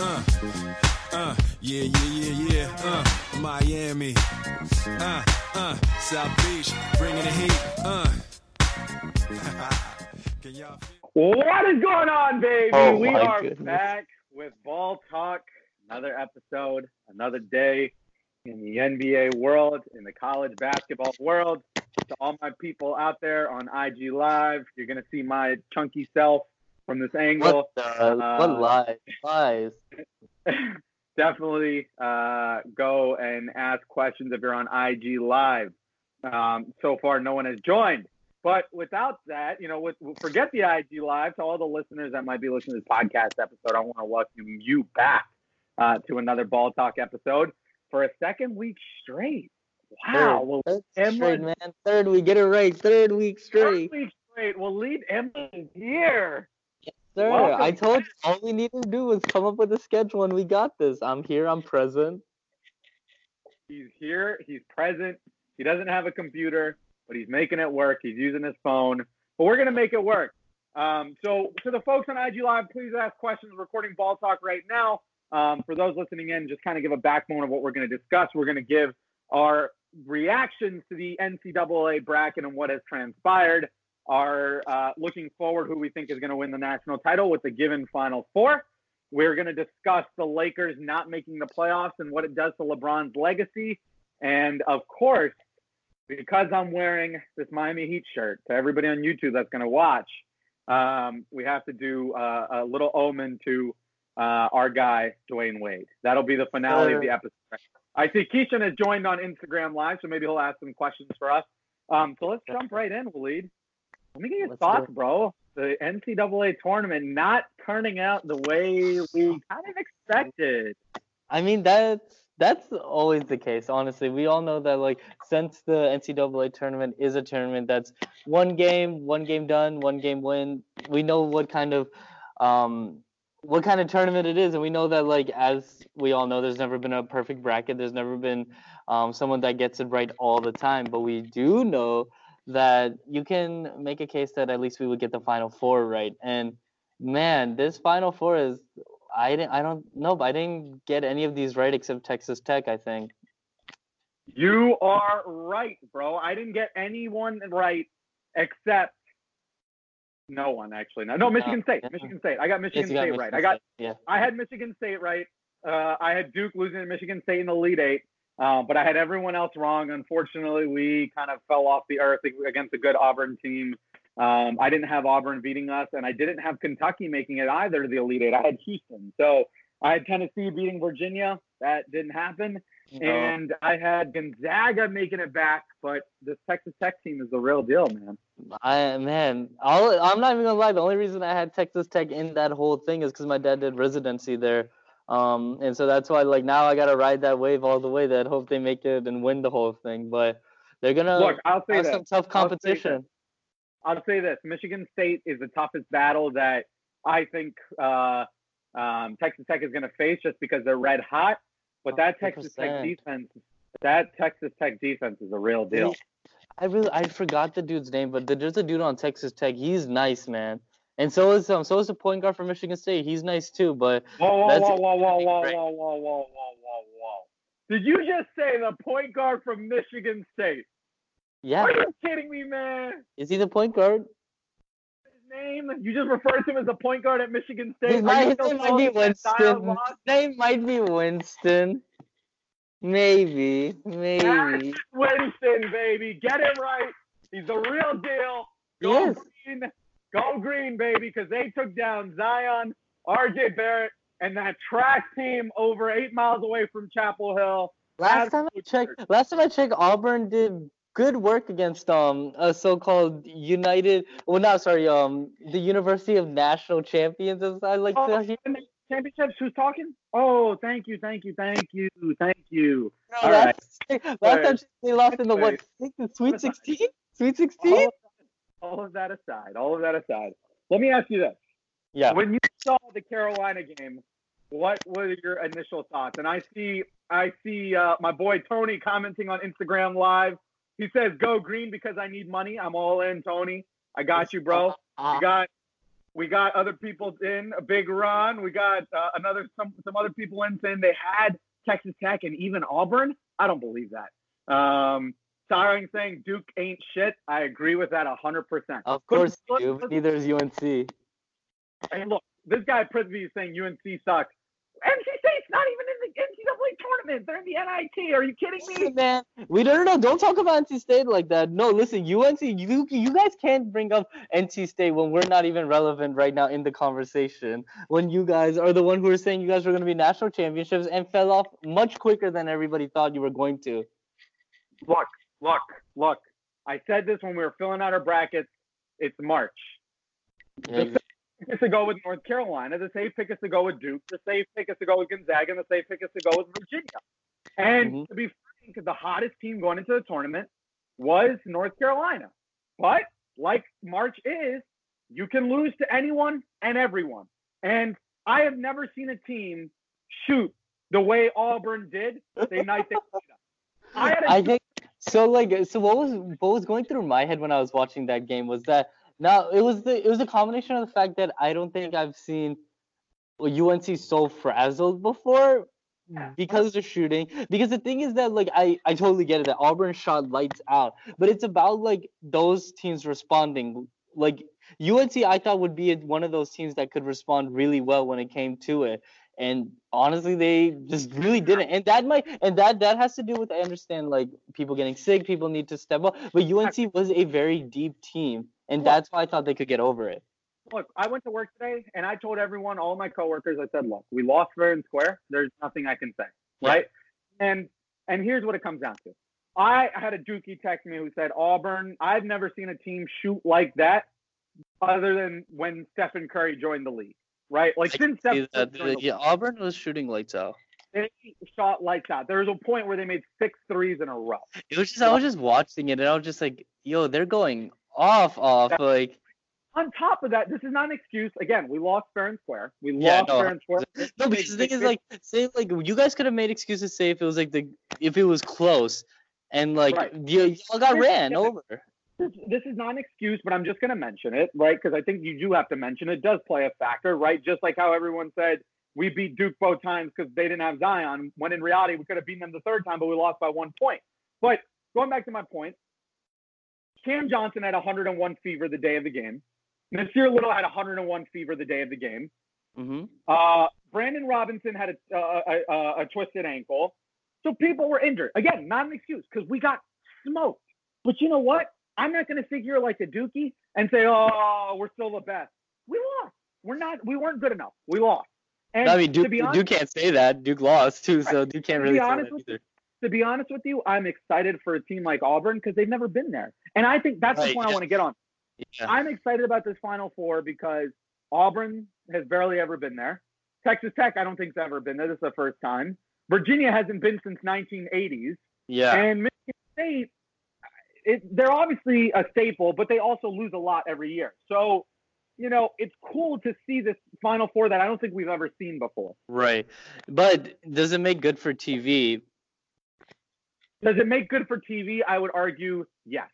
Uh, uh, yeah, yeah, yeah, yeah. Uh, Miami. Uh, uh, South Beach, bringing the heat. Uh. Can y'all What is going on, baby? Oh, we are goodness. back with Ball Talk. Another episode, another day in the NBA world, in the college basketball world. To all my people out there on IG Live, you're gonna see my chunky self from this angle. What the? Uh, what lies? Lies. Definitely uh, go and ask questions if you're on IG Live. Um, so far, no one has joined. But without that, you know, with, forget the IG Live. To all the listeners that might be listening to this podcast episode, I want to welcome you back uh, to another Ball Talk episode for a second week straight. Wow. Third Emma- straight, man. Third week. Get it right. Third week straight. third week straight. We'll lead Emily here. Sir, Welcome I told you all we needed to do was come up with a schedule and we got this. I'm here. I'm present. He's here. He's present. He doesn't have a computer, but he's making it work. He's using his phone. But we're gonna make it work. Um, so to the folks on IG Live, please ask questions. We're recording Ball Talk right now. Um, for those listening in, just kind of give a backbone of what we're going to discuss. We're going to give our reactions to the NCAA bracket and what has transpired. Our uh, looking forward, who we think is going to win the national title with the given Final Four. We're going to discuss the Lakers not making the playoffs and what it does to LeBron's legacy. And of course, because I'm wearing this Miami Heat shirt, to everybody on YouTube that's going to watch, um, we have to do uh, a little omen to uh, our guy, Dwyane Wade. That'll be the finale of the episode. I see Keishan has joined on Instagram Live, so maybe he'll ask some questions for us. Um, so let's jump right in, Waleed. Let me get your Let's thoughts, bro. The NCAA tournament not turning out the way we kind of expected. I mean that's that's always the case. Honestly, we all know that like since the NCAA tournament is a tournament that's one game, one game done, one game win. We know what kind of um what kind of tournament it is, and we know that like as we all know, there's never been a perfect bracket. There's never been um, someone that gets it right all the time. But we do know that you can make a case that at least we would get the final four right. And man, this final four is I didn't. I don't know. But I didn't get any of these right except Texas Tech. I think. You are right, bro. I didn't get anyone right except no one actually. No, no Michigan State. Michigan State. I got Michigan Yes, got State Michigan right. I got Yeah. I had Michigan State right. Uh, I had Duke losing to Michigan State in the Elite Eight, uh, but I had everyone else wrong. Unfortunately, we kind of fell off the earth against a good Auburn team. Um, I didn't have Auburn beating us, and I didn't have Kentucky making it either to the Elite Eight. I had Houston. So I had Tennessee beating Virginia. That didn't happen. No. And I had Gonzaga making it back, but this Texas Tech team is the real deal, man. I man, all, I'm not even gonna lie. The only reason I had Texas Tech in that whole thing is because my dad did residency there, um, and so that's why like now I gotta ride that wave all the way. That hope they make it and win the whole thing, but they're gonna Look, I'll say have this. some tough I'll say competition. I'll say this: Michigan State is the toughest battle that I think uh, um, Texas Tech is going to face, just because they're red hot. But that Texas Tech defense, that Texas Tech defense is a real deal. I really I forgot the dude's name, but there's a dude on Texas Tech. He's nice, man. And so is um so is the point guard from Michigan State. He's nice too, but Whoa, whoa, That's- whoa, whoa, whoa, whoa, whoa, whoa, whoa, whoa, whoa, whoa! Did you just say the point guard from Michigan State? yeah, Are you kidding me, man? is he the point guard? His name? You just referred to him as the point guard at Michigan State. His, name might be? Winston. His name might be Winston. Maybe, maybe. Winston, baby. Get him right. He's the real deal. Go Yes. green. Go green, baby, because they took down Zion, RJ Barrett, and that track team over eight miles away from Chapel Hill. Last time I checked, last time I checked, Auburn did good work against um a so-called United. Well, not sorry, um the University of National Champions, as I like Oh, to hear. championships? Who's talking? Oh, thank you, thank you, thank you, thank you. No, all right. last, last time they lost in the what? Anyways. I think the Sweet 16. Sweet 16. of, all of that aside, all of that aside, let me ask you this. Yeah. When you saw the Carolina game, what were your initial thoughts? And I see, I see uh, my boy Tony commenting on Instagram Live. He says, "Go green because I need money. I'm all in, Tony. I got you, bro. Uh, You got We got other people in a big run. We got uh, another some some other people in saying they had Texas Tech and even Auburn. I don't believe that. Um, Siring saying Duke ain't shit. I agree with that hundred percent. Of course, you do. Neither is UNC. And look, this guy Prithvi is saying UNC sucks. NC State's not even in the NCAA tournament. They're in the NIT. Are you kidding me? Man, we don't know. Don't talk about NC State like that. No, listen, UNC, you you guys can't bring up NC State when we're not even relevant right now in the conversation. When you guys are the one who are saying you guys were going to be national championships and fell off much quicker than everybody thought you were going to. Look, look, look. I said this when we were filling out our brackets. It's March. Pick us to go with North Carolina. The safe pick is to go with Duke. The safe pick is to go with Gonzaga. And the safe pick is to go with Virginia. And mm-hmm. to be frank, the hottest team going into the tournament was North Carolina. But like March is, you can lose to anyone and everyone. And I have never seen a team shoot the way Auburn did the night they played us. I, I think so. Like, so what was what was going through my head when I was watching that game was that now it was the it was a combination of the fact that I don't think I've seen UNC so frazzled before because of the shooting. Because the thing is that like I I totally get it that Auburn shot lights out, but it's about like those teams responding. Like UNC, I thought would be one of those teams that could respond really well when it came to it. And honestly, they just really didn't. And that might and that that has to do with I understand like people getting sick, people need to step up. But UNC was a very deep team and that's why I thought they could get over it. Look, I went to work today and I told everyone, all my coworkers, I said, look, we lost fair and square. There's nothing I can say, yeah. right? And and here's what it comes down to. I had a Dookie text me who said Auburn. I've never seen a team shoot like that, other than when Stephen Curry joined the league, right? Like since Stephen Curry yeah, Auburn was shooting lights out. They shot lights out. There was a point where they made six threes in a row. It was just I was just watching it and I was just like, yo, they're going off off like on top of that, this is not an excuse. Again, we lost fair and square. We yeah, lost no, fair and square. No, because the thing is, like, say, like, you guys could have made excuses. Say if it was like the if it was close, and like right. you all got ran over. This, is not an excuse, but I'm just going to mention it, right? Because I think you do have to mention it. Does play a factor, right? Just like how everyone said we beat Duke both times because they didn't have Zion. When in reality, we could have beaten them the third time, but we lost by one point. But going back to my point, Cam Johnson had 101 fever the day of the game. Nassir Little had 101 fever the day of the game. Mm-hmm. Uh, Brandon Robinson had a, a, a, a, twisted ankle. So people were injured. Again, not an excuse because we got smoked. But you know what? I'm not going to sit here like a dookie and say, oh, we're still the best. We lost. We're not. We weren't good enough. We lost. And I mean, Duke, honest, Duke can't say that. Duke lost too, so Duke can't really say that either to be honest with you, I'm excited for a team like Auburn because they've never been there. And I think that's right. the point I want to get on. Yeah. I'm excited about this Final Four because Auburn has barely ever been there. Texas Tech, I don't think has ever been there. This is the first time. Virginia hasn't been since 1980s. Yeah. And Michigan State, it, they're obviously a staple, but they also lose a lot every year. So, you know, it's cool to see this Final Four that I don't think we've ever seen before. Right. But does it make good for TV? Does it make good for TV? I would argue yes.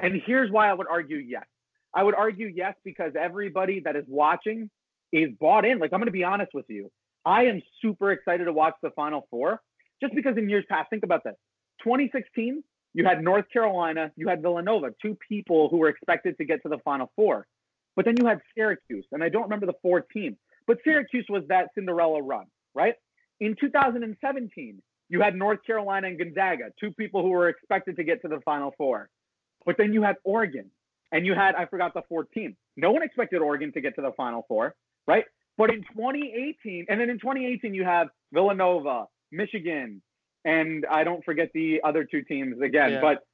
And here's why I would argue yes. I would argue yes because everybody that is watching is bought in. Like, I'm going to be honest with you. I am super excited to watch the Final Four just because in years past, think about this 2016, you had North Carolina, you had Villanova, two people who were expected to get to the Final Four. But then you had Syracuse, and I don't remember the four team, but Syracuse was that Cinderella run, right? In 2017, you had North Carolina and Gonzaga, two people who were expected to get to the Final Four. But then you had Oregon, and you had, I forgot the fourth team. No one expected Oregon to get to the Final Four, right? But in 2018, and then in 2018, you have Villanova, Michigan, and I don't forget the other two teams again, yeah. but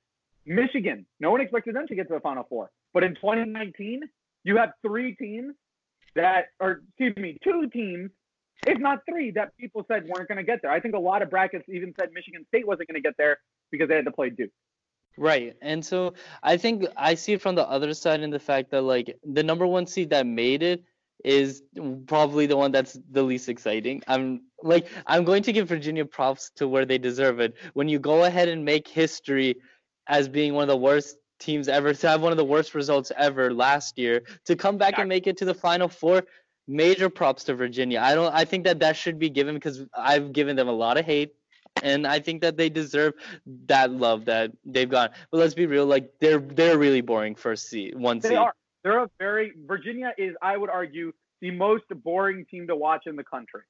Michigan, no one expected them to get to the Final Four. But in 2019, you have three teams that, or excuse me, two teams if not three, that people said weren't going to get there. I think a lot of brackets even said Michigan State wasn't going to get there because they had to play Duke. Right. And so I think I see it from the other side in the fact that like the number one seed that made it is probably the one that's the least exciting. I'm like I'm going to give Virginia props to where they deserve it. When you go ahead and make history as being one of the worst teams ever to have one of the worst results ever last year to come back and make it to the final four. Major props to Virginia. I don't. I think that that should be given because I've given them a lot of hate, and I think that they deserve that love that they've got. But let's be real. Like they're they're really boring first seed one They seed. are. They're a very Virginia is, I would argue, the most boring team to watch in the country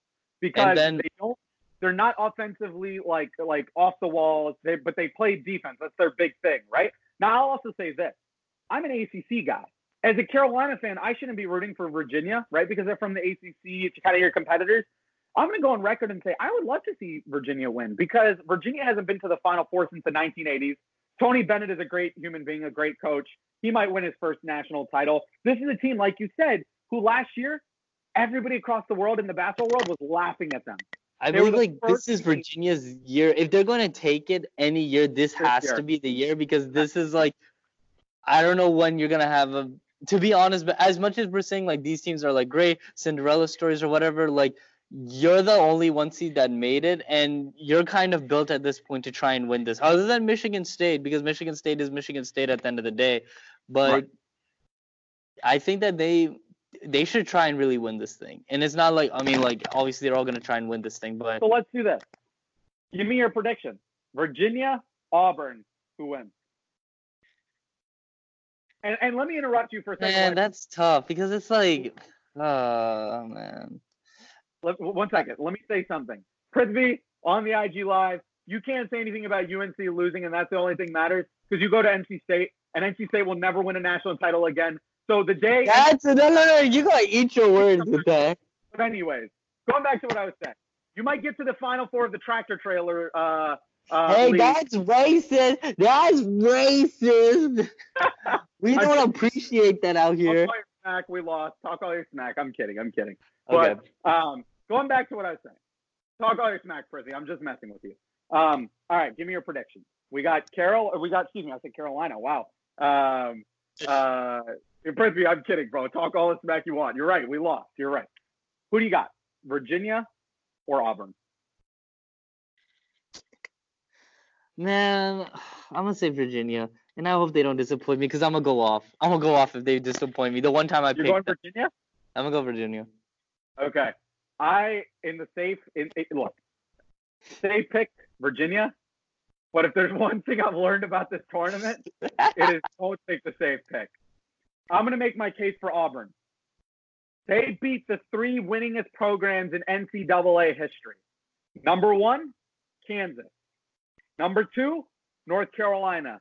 because then- they don't. They're not offensively like like off the walls. They but they play defense. That's their big thing, right? Now I'll also say this: I'm an ACC guy. As a Carolina fan, I shouldn't be rooting for Virginia, right? Because they're from the ACC. It's kind of your competitors. I'm going to go on record and say I would love to see Virginia win because Virginia hasn't been to the Final Four since the 1980s. Tony Bennett is a great human being, a great coach. He might win his first national title. This is a team, like you said, who last year everybody across the world in the basketball world was laughing at them. I They were believe the like this is team- Virginia's year. If they're going to take it any year, this has year. to be the year because this is like, I don't know when you're gonna have a. To be honest, but as much as we're saying like these teams are like great Cinderella stories or whatever, like you're the only one seed that made it, and you're kind of built at this point to try and win this. Other than Michigan State, because Michigan State is Michigan State at the end of the day, but Right. I think that they they should try and really win this thing. And it's not like I mean like obviously they're all gonna try and win this thing, but So let's do this. Give me your prediction. Virginia, Auburn, who wins? And, and let me interrupt you for a second. man, that's tough because it's like oh man. Let- one second. Let me say something. Prithvi on the IG Live, you can't say anything about UNC losing, and that's the only thing matters because you go to NC State, and NC State will never win a national title again. So the day, That's no no no you gotta eat your words with that. but anyways, going back to what I was saying, you might get to the final four of the tractor trailer. Uh, uh, Hey, league. that's racist. That's racist. we don't appreciate that out Talk here. all your smack. We lost. Talk all your smack. I'm kidding. I'm kidding. Okay. But um, going back to what I was saying, talk all your smack, Prissy. I'm just messing with you. Um, all right, give me your prediction. We got Carol. Or we got excuse me. I said Carolina. Wow. Um, uh, Prissy, I'm kidding, bro. Talk all the smack you want. You're right. We lost. You're right. Who do you got? Virginia or Auburn? Man, I'm gonna say Virginia, and I hope they don't disappoint me because I'm gonna go off. I'm gonna go off if they disappoint me. The one time I You're picked, going them, Virginia? I'm gonna go Virginia. Okay. I in the safe in, look. Safe pick Virginia. But if there's one thing I've learned about this tournament, it is don't take the safe pick. I'm to make my case for Auburn. They beat the three winningest programs in NCAA history. Number one, Kansas. Number two, North Carolina.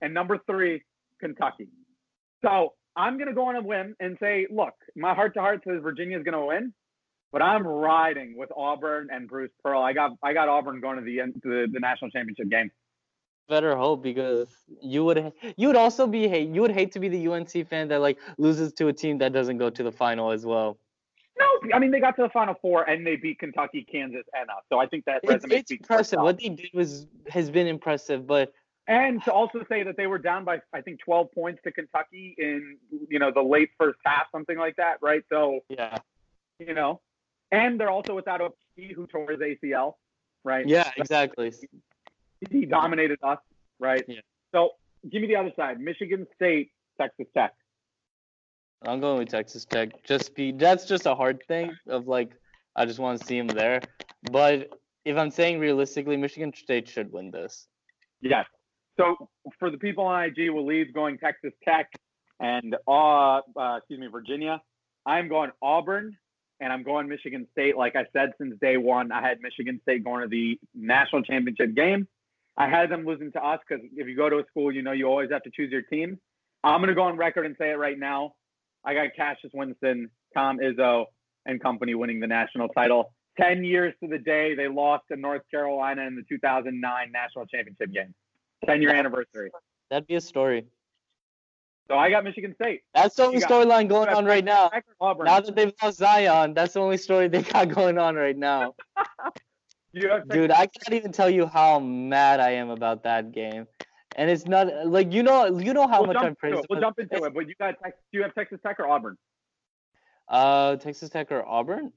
And number three, Kentucky. So I'm going to go on a whim and say, look, my heart to heart says Virginia is going to win, but I'm riding with Auburn and Bruce Pearl. I got I got Auburn going to the to the, the national championship game. Better hope because you would you would also be hate you would hate to be the UNC fan that like loses to a team that doesn't go to the final as well. No, I mean they got to the Final Four and they beat Kentucky, Kansas, and us. So I think that It's, resume it's impressive. What they did was has been impressive, but And to also say that they were down by I think 12 points to Kentucky in you know the late first half, something like that, right? So yeah, you know, and they're also without OP who tore his ACL, right? yeah, exactly. he dominated us, right? Yeah. So give me the other side: Michigan State, Texas Tech. I'm going with Texas Tech. Just be that's just a hard thing of like I just want to see him there. But if I'm saying realistically, Michigan State should win this. Yes. So for the people on IG, Waleed's going Texas Tech and uh, uh, excuse me, Virginia. I'm going Auburn and I'm going Michigan State. Like I said since day one, I had Michigan State going to the national championship game. I had them losing to us because if you go to a school, you know you always have to choose your team. I'm going to go on record and say it right now. I got Cassius Winston, Tom Izzo, and company winning the national title. 10 years to the day they lost to North Carolina in the 2009 national championship game. 10 year anniversary. That'd be a story. So I got Michigan State. That's the only storyline going on right now. Tech or Auburn. Now that they've lost Zion, that's the only story they got going on right now. Dude, I can't even tell you how mad I am about that game. And it's not like you know you know how we'll much I'm it. We'll jump into it. But you got do you have Texas Tech or Auburn? Uh, Texas Tech or Auburn?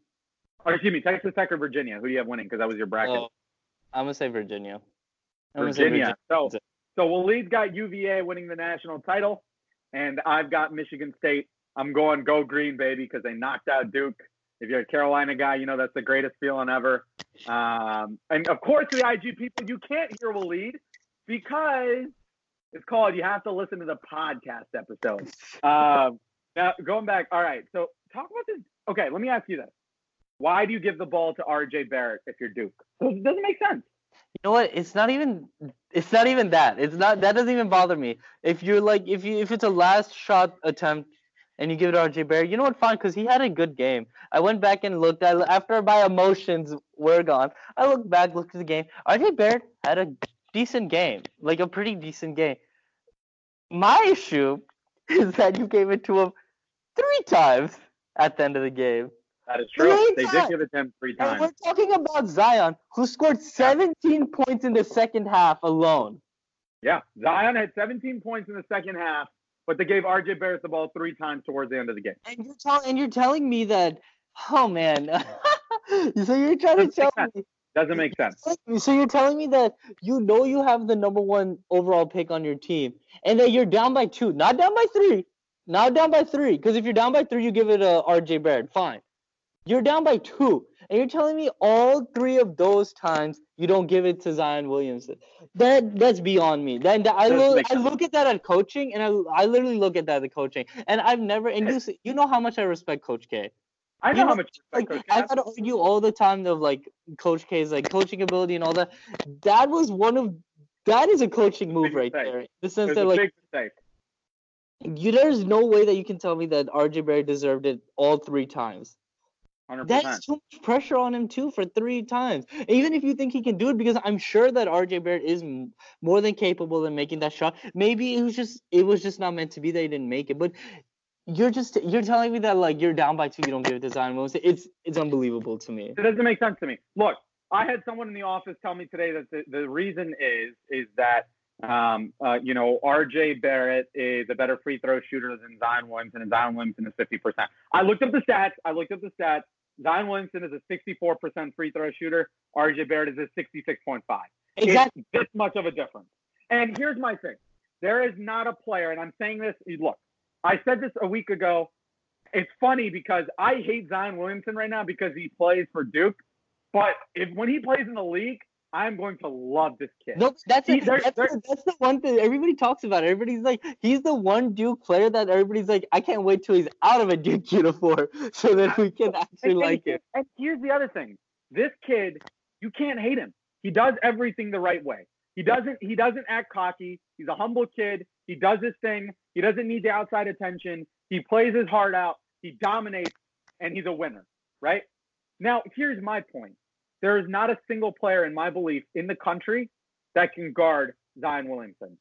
Or excuse me, Texas Tech or Virginia? Who do you have winning? Because that was your bracket. Oh, I'm gonna say Virginia. I'm gonna say Virginia. So So Waleed's got UVA winning the national title, and I've got Michigan State. I'm going go green, baby, because they knocked out Duke. If you're a Carolina guy, you know that's the greatest feeling ever. Um, and of course, the IG people, you can't hear Waleed because it's called. You have to listen to the podcast episode. Um, now going back, all right. So talk about this. Okay, let me ask you this: Why do you give the ball to RJ Barrett if you're Duke? So It doesn't make sense. You know what? It's not even. It's not even that. It's not. That doesn't even bother me. If you're like, if you, if it's a last shot attempt, and you give it to RJ Barrett, you know what? Fine, because he had a good game. I went back and looked after my emotions were gone. I looked back, looked at the game. RJ Barrett had a decent game, like a pretty decent game. My issue is that you gave it to him three times at the end of the game. That is true. They times. did give it to him three And we're talking about Zion, who scored 17 points in the second half alone. Yeah, Zion had 17 points in the second half, but they gave RJ Barrett the ball three times towards the end of the game. And you're telling and you're telling me that, oh man. so you're trying to Doesn't tell make me Doesn't make sense. So you're telling me that you know you have the number one overall pick on your team, and that you're down by two, not down by three, not down by three. Because if you're down by three, you give it to R.J. Barrett. Fine. You're down by two, and you're telling me all three of those times you don't give it to Zion Williamson. That that's beyond me. Then that- I look I look at that at coaching, and I I literally look at that at coaching, and I've never and you see- you know how much I respect Coach K. I know You know, how much like Coach I gotta argue all the time of like Coach K's like coaching ability and all that. That was one of that is a coaching move right mistake. there. In the sense was that like you there's no way that you can tell me that RJ Barrett deserved it all three times. 100%. That's too much pressure on him too for three times. Even if you think he can do it, because I'm sure that RJ Barrett is more than capable of making that shot. Maybe it was just it was just not meant to be that he didn't make it. But you're just you're telling me that like you're down by two, you don't give it to Zion Williamson. It's it's unbelievable to me. It doesn't make sense to me. Look, I had someone in the office tell me today that the, the reason is is that um, uh, you know R.J. Barrett is a better free throw shooter than Zion Williamson, and Zion Williamson is fifty percent. I looked up the stats. I looked up the stats. Zion Williamson is a sixty-four percent free throw shooter. R.J. Barrett is a sixty-six point five. Exactly. It's this much of a difference. And here's my thing: there is not a player, and I'm saying this. Look, I said this a week ago. It's funny because I hate Zion Williamson right now because he plays for Duke. But if when he plays in the league, I'm going to love this kid. No, that's He- it. they're- That's, they're- the, that's the one thing everybody talks about. Everybody's like, he's the one Duke player that everybody's like, I can't wait till he's out of a Duke uniform so that we can actually And- like and, it. And here's the other thing: this kid, you can't hate him. He does everything the right way. He doesn't. He doesn't act cocky. He's a humble kid. He does his thing. He doesn't need the outside attention. He plays his heart out. He dominates, and he's a winner. Right now, here's my point: there is not a single player, in my belief, in the country that can guard Zion Williamson.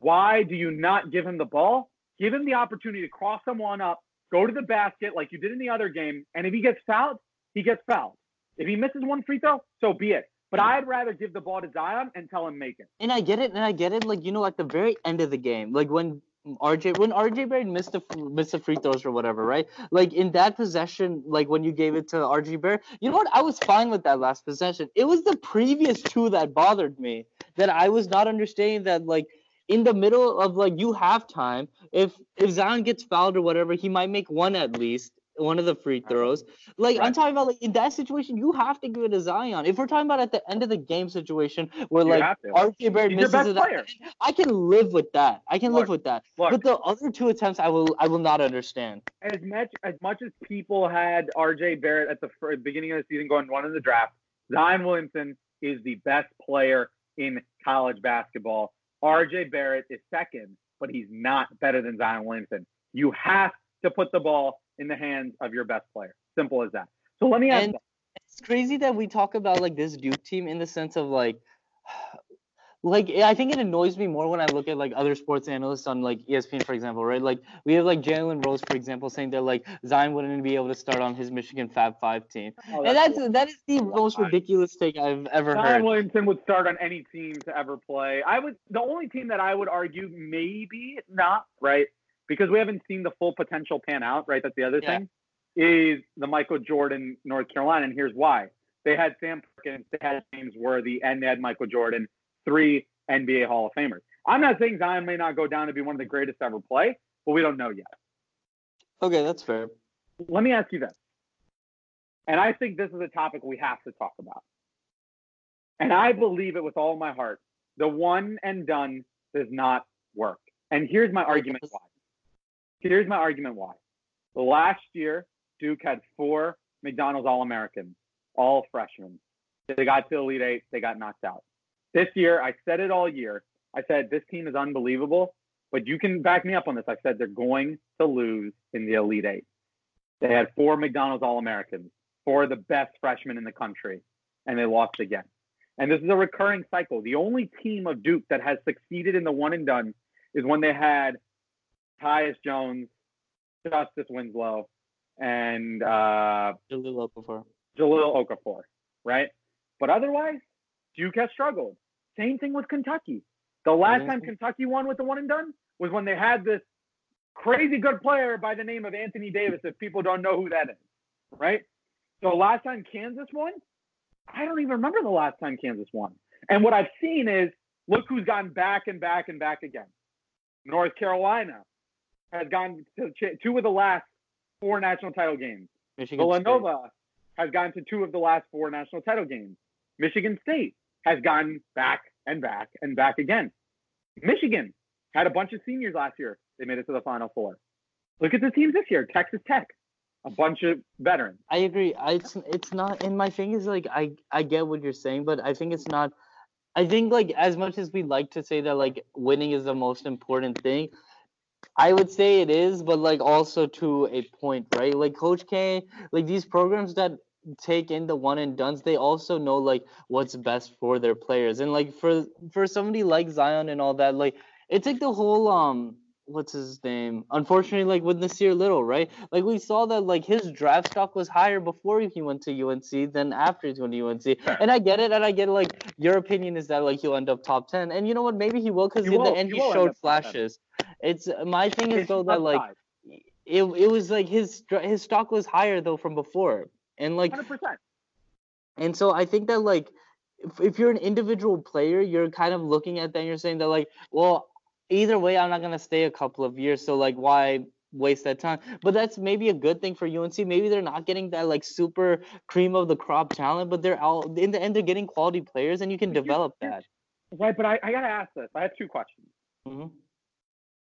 Why do you not give him the ball? Give him the opportunity to cross someone up, go to the basket like you did in the other game, and if he gets fouled, he gets fouled. If he misses one free throw, so be it. But I'd rather give the ball to Zion and tell him make it. And I get it, and I get it. Like you know, at the very end of the game, like when RJ when RJ Barrett missed the missed the free throws or whatever, right? Like in that possession, like when you gave it to RJ Barrett, you know what? I was fine with that last possession. It was the previous two that bothered me. That I was not understanding that like in the middle of like you have time. If if Zion gets fouled or whatever, he might make one at least. One of the free throws. Like I'm talking about like in that situation, you have to give it to Zion. If we're talking about at the end of the game situation where You like. RJ Barrett He's misses it, player. I can live with that. I can live with that. Look, But the other two attempts, I will, I will not understand. as much as much as people had R.J. Barrett at the beginning of the season going one in the draft, Zion Williamson is the best player in college basketball. R.J. Barrett is second, but he's not better than Zion Williamson. You have to put the ball in the hands of your best player. Simple as that. So let me ask. And it's crazy that we talk about like this Duke team in the sense of like, like I think it annoys me more when I look at like other sports analysts on like ESPN, for example, right? Like we have like Jalen Rose, for example, saying that like Zion wouldn't be able to start on his Michigan Fab Five team, Oh, and that's that is the most ridiculous take I've ever Zion heard. Williamson would start on any team to ever play. I would the only team that I would argue maybe not, right? Because we haven't seen the full potential pan out, right? That's the other Yeah. thing. Is the Michael Jordan North Carolina, and here's why. They had Sam Perkins, they had James Worthy, and they had Michael Jordan, three NBA Hall of Famers. I'm not saying Zion may not go down to be one of the greatest ever play, but we don't know yet. Okay, that's fair. Let me ask you this. And I think this is a topic we have to talk about. And I believe it with all my heart. The one and done does not work. And here's my argument why. Here's my argument why. Last year, Duke had four McDonald's All Americans, all freshmen. They got to Elite Eight, they got knocked out. This year, I said it all year. I said this team is unbelievable, but you can back me up on this. I said they're going to lose in the Elite Eight. They had four McDonald's All Americans, four of the best freshmen in the country, and they lost again. And this is a recurring cycle. The only team of Duke that has succeeded in the one and done is when they had Tyus Jones, Justice Winslow, and uh, Jahlil Okafor. Jahlil Okafor, right? But otherwise, Duke has struggled. Same thing with Kentucky. The last Mhm. time Kentucky won with the one and done was when they had this crazy good player by the name of Anthony Davis, if people don't know who that is, right? So last time Kansas won, I don't even remember the last time Kansas won. And what I've seen is look who's gone back and back and back again. North Carolina has gone to two of the last four national title games. Michigan State. Villanova has gone to two of the last four national title games. Michigan State has gone back and back and back again. Michigan had a bunch of seniors last year. They made it to the Final Four. Look at the teams this year. Texas Tech, a bunch of veterans. I agree. I, it's it's not. And my thing is like I I get what you're saying, but I think it's not. I think like as much as we like to say that like winning is the most important thing, I would say it is, but like also to a point, right? Like Coach K, like these programs that take in the one and dones, they also know like what's best for their players. And like for for somebody like Zion and all that, like it's like the whole um what's his name? Unfortunately, like with Nassir Little, right? Like we saw that like his draft stock was higher before he went to UNC than after he went to UNC. And I get it, and I get it, like your opinion is that like he'll end up top ten, and you know what? Maybe he will because in will- the end he he, showed up top 10. flashes. It's uh, my thing is though that like it it was like his his stock was higher though from before, and like 100%. and so I think that like if, if you're an individual player, you're kind of looking at that and you're saying that like, well, either way, I'm not gonna stay a couple of years, so like why waste that time? But that's maybe a good thing for UNC. Maybe they're not getting that like super cream of the crop talent, but they're out in the end they're getting quality players, and you can But develop here's- that. Right, but I, I got to ask this. I have two questions. hmm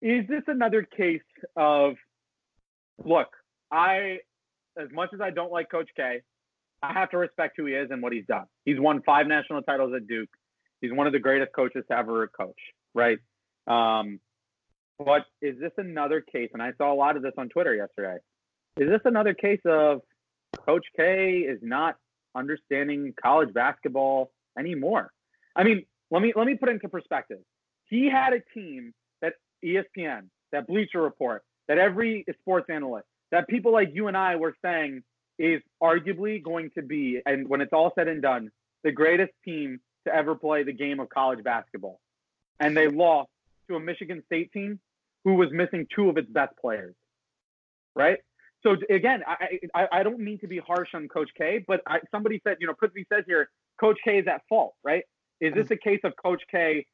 is this another case of look i as much as i don't like coach k i have to respect who he is and what he's done he's won five national titles at duke he's one of the greatest coaches to ever coach right um, but is this another case and i saw a lot of this on twitter yesterday. Is this another case of coach k is not understanding college basketball anymore? I mean let me let me put into perspective. He had a team that ESPN, that Bleacher Report, that every sports analyst, that people like you and I were saying is arguably going to be, and when it's all said and done, the greatest team to ever play the game of college basketball. And they lost to a Michigan State team who was missing two of its best players. Right? So again, I, I, I don't mean to be harsh on Coach K, but I, somebody said, you know, Prithvi says here, Coach K is at fault, right? Is this a case of Coach K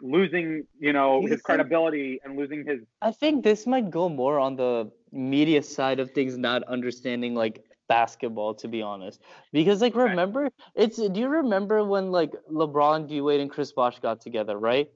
losing, you know, his credibility and losing his I think this might go more on the media side of things, not understanding like basketball, to be honest. Because like, Okay. remember, it's do you remember when like LeBron, D Wade, and Chris Bosh got together, right?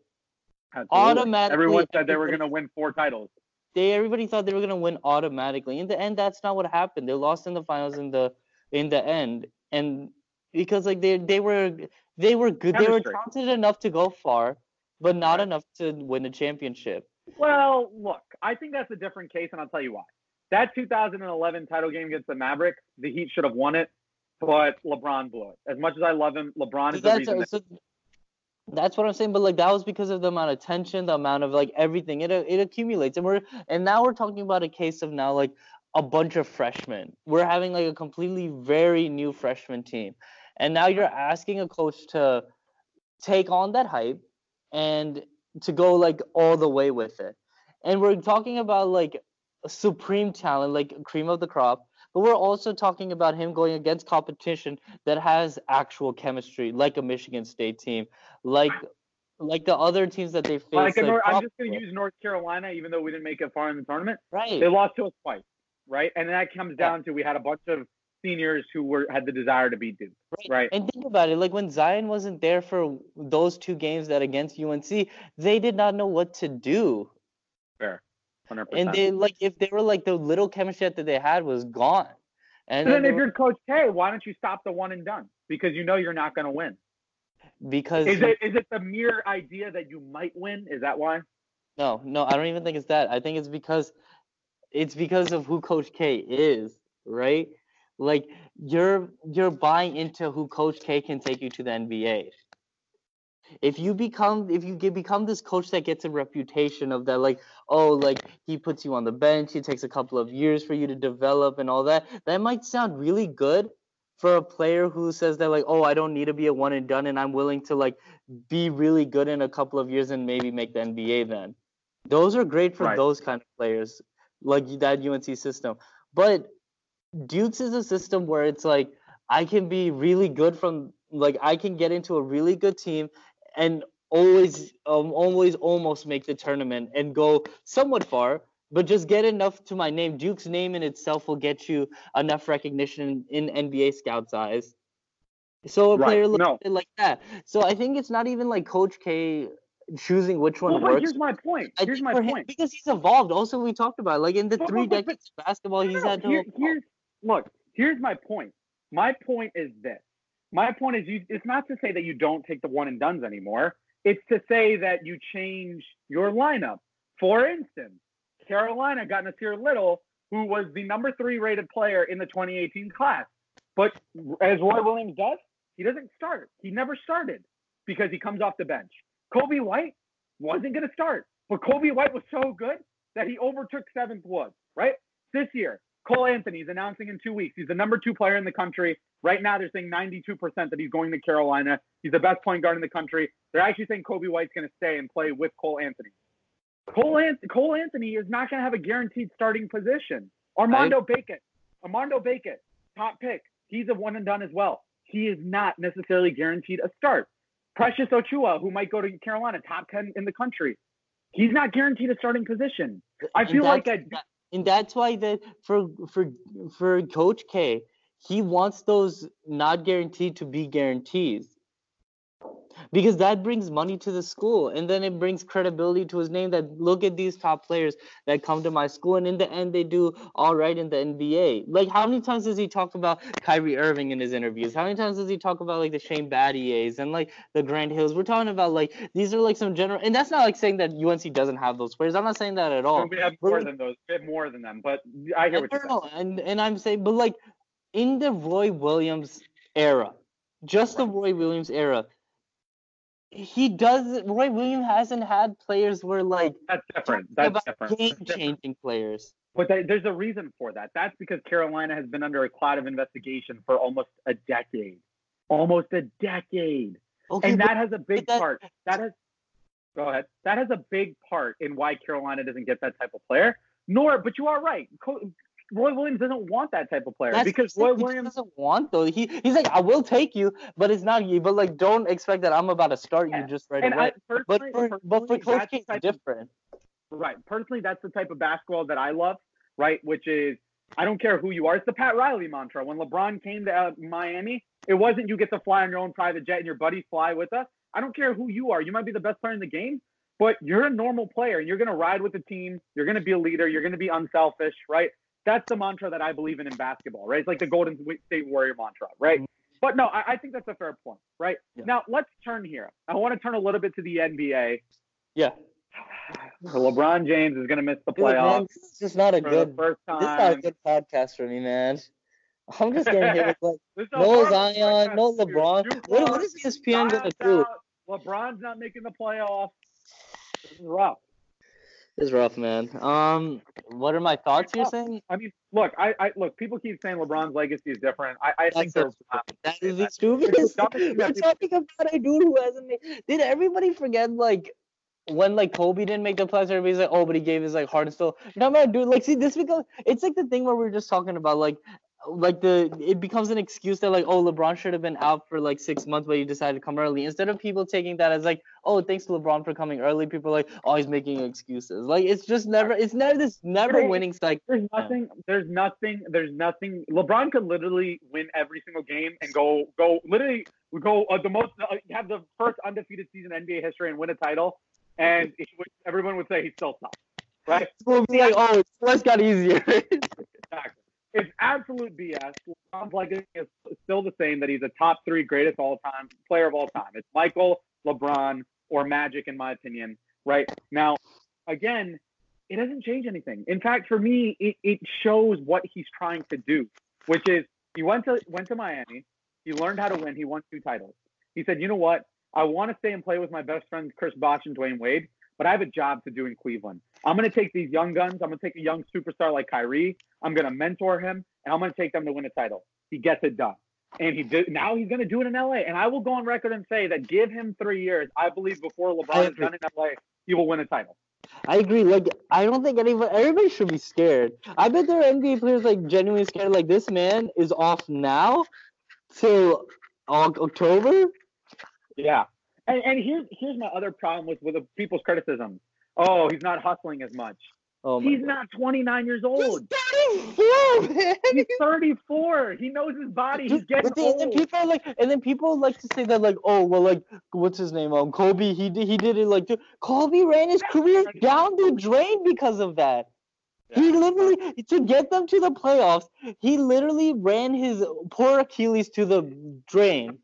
Automatically, Everyone said they were going to win four titles. they everybody thought they were gonna win automatically. In the end, that's not what happened. They lost in the finals in the in the end, and because like they they were they were good, they were Chemistry. talented enough to go far, but not Right. enough to win a championship. Well, look, I think that's a different case, and I'll tell you why. That 2011 title game against the Mavericks, the Heat should have won it, but LeBron blew it. As much as I love him, LeBron is the reason. That, so that's what I'm saying. But like that was because of the amount of tension, the amount of like everything. It it accumulates, and we're and now we're talking about a case of now like a bunch of freshmen. We're having like a completely very new freshman team, and now you're asking a coach to take on that hype and to go like all the way with it. And we're talking about like supreme talent, like cream of the crop. But we're also talking about him going against competition that has actual chemistry, like a Michigan State team, like like the other teams that they faced. Like, like, North, I'm just going to use North Carolina, even though we didn't make it far in the tournament. right. They lost to us twice, right? And that comes Yeah. down to we had a bunch of seniors who were had the desire to beat Duke, right? And think about it, like when Zion wasn't there for those two games that against UNC, they did not know what to do. Fair, hundred And percent. they like if they were like the little chemistry that they had was gone. And And then they if were- you're Coach K, why don't you stop the one and done? Because you know you're not going to win. because Is it is it the mere idea that you might win? Is that why? no, no, I don't even think it's that. I think it's because it's because of who Coach K is, right? Like you're you're buying into who Coach K can take you to the NBA. If you become if you get, become this coach that gets a reputation of that like oh like he puts you on the bench, he takes a couple of years for you to develop and all that, that might sound really good for a player who says that like oh I don't need to be a one and done and I'm willing to like be really good in a couple of years and maybe make the NBA then. Those are great for Right. those kind of players, like that UNC system. But Duke's is a system where it's like I can be really good from like I can get into a really good team and always um always almost make the tournament and go somewhat far, but just get enough to my name. Duke's name in itself will get you enough recognition in NBA scouts' eyes. So a Right, player looks no. it like that. So I think it's not even like Coach K choosing which one Well, but works. here's my point. I Here's my for him- point. because he's evolved. Also, we talked about like in the But- three but- but- decades of basketball, he's No, had to here- here's look. Here's my point. My point is this. My point is you. It's not to say that you don't take the one and dones anymore. It's to say that you change your lineup. For instance, Carolina got Nassir Little, who was the number three rated player in the 2018 class. But as Roy Williams does, he doesn't start. He never started because he comes off the bench. Coby White wasn't going to start, but Coby White was so good that he overtook Seventh Woods, right? This year, Cole Anthony is announcing in two weeks. He's the number two player in the country. Right now, they're saying 92% that he's going to Carolina. He's the best point guard in the country. They're actually saying Coby White's going to stay and play with Cole Anthony. Cole, An- Cole Anthony is not going to have a guaranteed starting position. Armando Bacot, Armando Bacot, top pick. He's a one and done as well. He is not necessarily guaranteed a start. Precious Achiuwa, who might go to Carolina, top 10 in the country. He's not guaranteed a starting position. I feel like I, that- and that's why that for for for Coach K, he wants those not guaranteed to be guarantees. Because that brings money to the school and then it brings credibility to his name that look at these top players that come to my school and in the end they do all right in the NBA. Like how many times does he talk about Kyrie Irving in his interviews? How many times does he talk about like the Shane Battiers and like the Grant Hills? We're talking about like these are like some general and that's not like saying that UNC doesn't have those players. I'm not saying that at all. we have more like, than those, bit more than them. But I hear what you're saying. and and I'm saying, but like in the Roy Williams era, just the Roy Williams era, he does. Roy Williams hasn't had players where like That's different. That's different. game changing players. But th- there's a reason for that. That's because Carolina has been under a cloud of investigation for almost a decade. Almost a decade. Okay, and that has a big that- part. That has go ahead. That has a big part in why Carolina doesn't get that type of player. Nor, but you are right. Roy Williams doesn't want that type of player that's because Roy I'm saying, he Williams. doesn't want though. He he's like, I will take you, but it's not you. But like, don't expect that I'm about to start Yeah. you just right And away. I, but for but for personally, Coach that's K, the it's type of- different. Right. Personally, that's the type of basketball that I love, right? Which is, I don't care who you are. It's the Pat Riley mantra. When LeBron came to uh, Miami, it wasn't you get to fly on your own private jet and your buddies fly with us. I don't care who you are. You might be the best player in the game, but you're a normal player and you're going to ride with the team. You're going to be a leader. You're going to be unselfish, right? That's the mantra that I believe in in basketball, right? It's like the Golden State Warrior mantra, right? Mm-hmm. But no, I, I think that's a fair point, right? Yeah. Now, let's turn here. I want to turn a little bit to the NBA. Yeah, LeBron James is going to miss the Dude, playoffs this is just not a good. first This is not a good podcast for me, man. I'm just getting hit with like. No part of the Zion, no. LeBron. What, what is ESPN gonna do? LeBron's not making the playoffs. This is rough. It's rough, man. Um, what are my thoughts? You're saying I mean, look, I, I look. People keep saying LeBron's legacy is different. I, I think That's they're. that is the stupidest. the dumbest thing We're talking about a dude who hasn't made. Did everybody forget like when like Kobe didn't make the playoffs? Everybody's like, oh, but he gave his like heart and soul. No, know what I mean, dude? Like, see, this because it's like the thing where we are just talking about like like the it becomes an excuse that like oh LeBron should have been out for like six months but he decided to come early instead of people taking that as like oh thanks to LeBron for coming early people are like oh he's making excuses like it's just never it's never this never winning cycle. There's nothing. There's nothing. There's nothing. LeBron could literally win every single game and go go literally go uh, the most uh, have the first undefeated season in NBA history and win a title, and everyone would say he's still tough, right? We'll be like oh it's just got easier. Exactly. It's absolute BS. LeBron's legacy is still the same that he's a top three greatest all time player of all time. It's Michael, LeBron, or Magic, in my opinion. Right now, again, it doesn't change anything. In fact, for me, it, it shows what he's trying to do, which is he went to went to Miami. He learned how to win. He won two titles. He said, you know what? I want to stay and play with my best friends, Chris Bosh and Dwyane Wade, but I have a job to do in Cleveland. I'm going to take these young guns. I'm going to take a young superstar like Kyrie. I'm going to mentor him, and I'm going to take them to win a title. He gets it done. And he did. Now he's going to do it in LA. And I will go on record and say that give him three years. I believe before LeBron is done in LA, he will win a title. I agree. Like, I don't think anyone, everybody should be scared. I bet there are NBA players like genuinely scared. Like, this man is off now till October. Yeah. And, and here's here's my other problem with with the people's criticism. Oh, he's not hustling as much. Oh He's God. not 29 years old. He's 34, man. He's 34. He knows his body. He's Dude, getting but then, and then old. people like, and then people like to say that like, oh well, like what's his name? Um, Kobe. He did he did it like dude, Kobe ran his career down the drain because of that. He literally to get them to the playoffs. He literally ran his poor Achilles to the drain.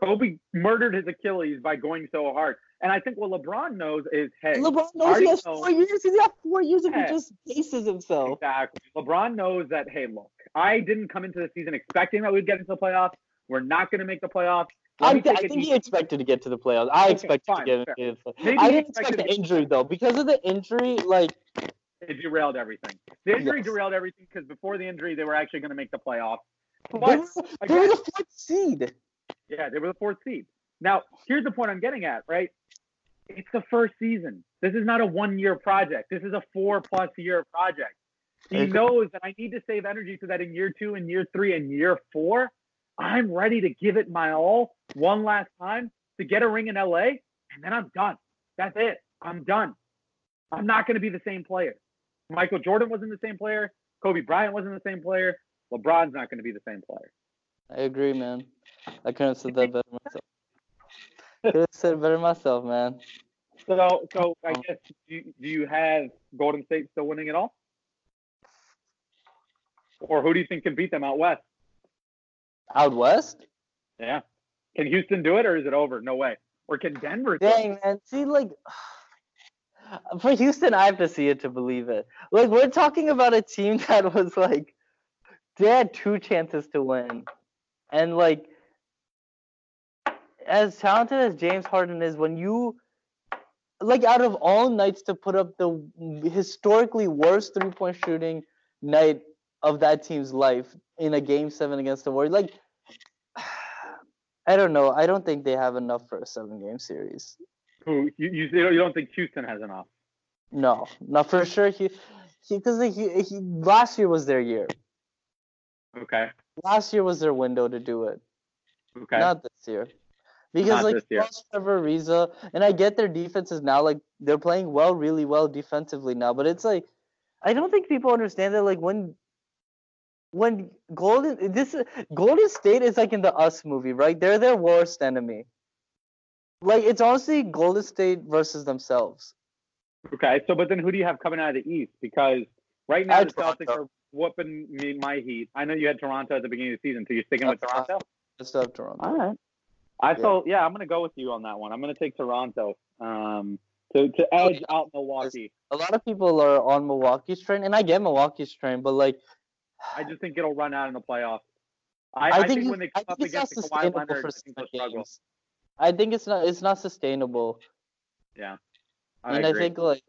Kobe murdered his Achilles by going so hard. And I think what LeBron knows is, hey, LeBron knows he has four years. He's got four years if he just paces himself. Exactly. LeBron knows that, hey, look, I didn't come into the season expecting that we'd get into the playoffs. We're not going to make the playoffs. I, th- I think he expected to get to the playoffs. I Okay, expected fine, to get into the Maybe I didn't expect the injury though. Because of the injury, like It derailed everything. The injury Yes. derailed everything because before the injury, they were actually going to make the playoffs. they But were, they were the fourth seed. Yeah, they were the fourth seed. Now, here's the point I'm getting at, right? It's the first season. This is not a one year project. This is a four plus year project. He knows that I need to save energy so that in year two and year three and year four, I'm ready to give it my all one last time to get a ring in LA, and then I'm done. That's it. I'm done. I'm not going to be the same player. Michael Jordan wasn't the same player. Kobe Bryant wasn't the same player. LeBron's not going to be the same player. I agree, man. I couldn't have said that better myself. Could have said it better myself, man. So, so I Um, guess do you, do you have Golden State still winning it all, or who do you think can beat them out west? Out west? Yeah, can Houston do it, or is it over? No way. Or can Denver? do it? Dang, man. See, like, for Houston, I have to see it to believe it. Like, we're talking about a team that was like, they had two chances to win, and like, as talented as James Harden is, when you like out of all nights to put up the historically worst three point shooting night of that team's life in a game seven against the Warriors, like I don't know. I don't think they have enough for a seven game series. Who you, you you don't think Houston has enough? No, not for sure. He because he, he, he last year was their year. Okay, Last year was their window to do it. okay. Not this year. Because Not like this year. lost Trevor Ariza, uh, and I get their defense is now like they're playing well, really well defensively now. But it's like I don't think people understand that like when when Golden this Golden State is like in the Us movie, right? They're their worst enemy. Like it's honestly Golden State versus themselves. Okay, so but then who do you have coming out of the East? Because right now I the had Celtics Toronto. are whooping me my Heat. I know you had Toronto at the beginning of the season, so you're sticking with Toronto. I still have Toronto. All right. I Yeah. so yeah, I'm gonna go with you on that one. I'm gonna take Toronto um, to to edge out Milwaukee. A lot of people are on Milwaukee's train, and I get Milwaukee's train, but like I just think it'll run out in the playoffs. I, I, I, think, think, when they I come up think it's not against Kawhi sustainable Leonard, I think they'll struggle. I think it's not it's not sustainable. Yeah, and I think like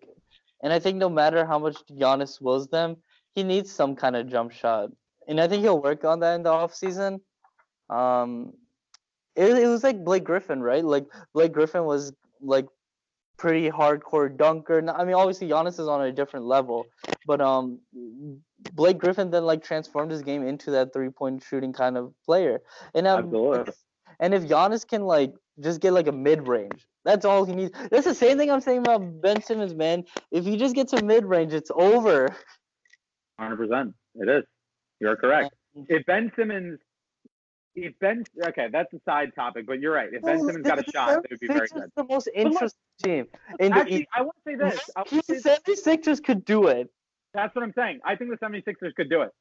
and I think no matter how much Giannis wills them, he needs some kind of jump shot. And I think he'll work on that in the offseason. Um it, it was like Blake Griffin, right? Like Blake Griffin was like pretty hardcore dunker. I mean obviously Giannis is on a different level, but um Blake Griffin then like transformed his game into that three point shooting kind of player. And um, Absolutely. and if Giannis can like just get like a mid range, that's all he needs. That's the same thing I'm saying about Ben Simmons, man. If he just gets a mid range, it's over. Hundred percent. It is. You're correct. If Ben Simmons, if Ben, okay, that's a side topic, but you're right. If Ben Simmons got a shot, it would be very good. the most interesting team in the Actually. I want to say this. I The say 76ers could do it. That's what I'm saying. I think the 76ers could do it.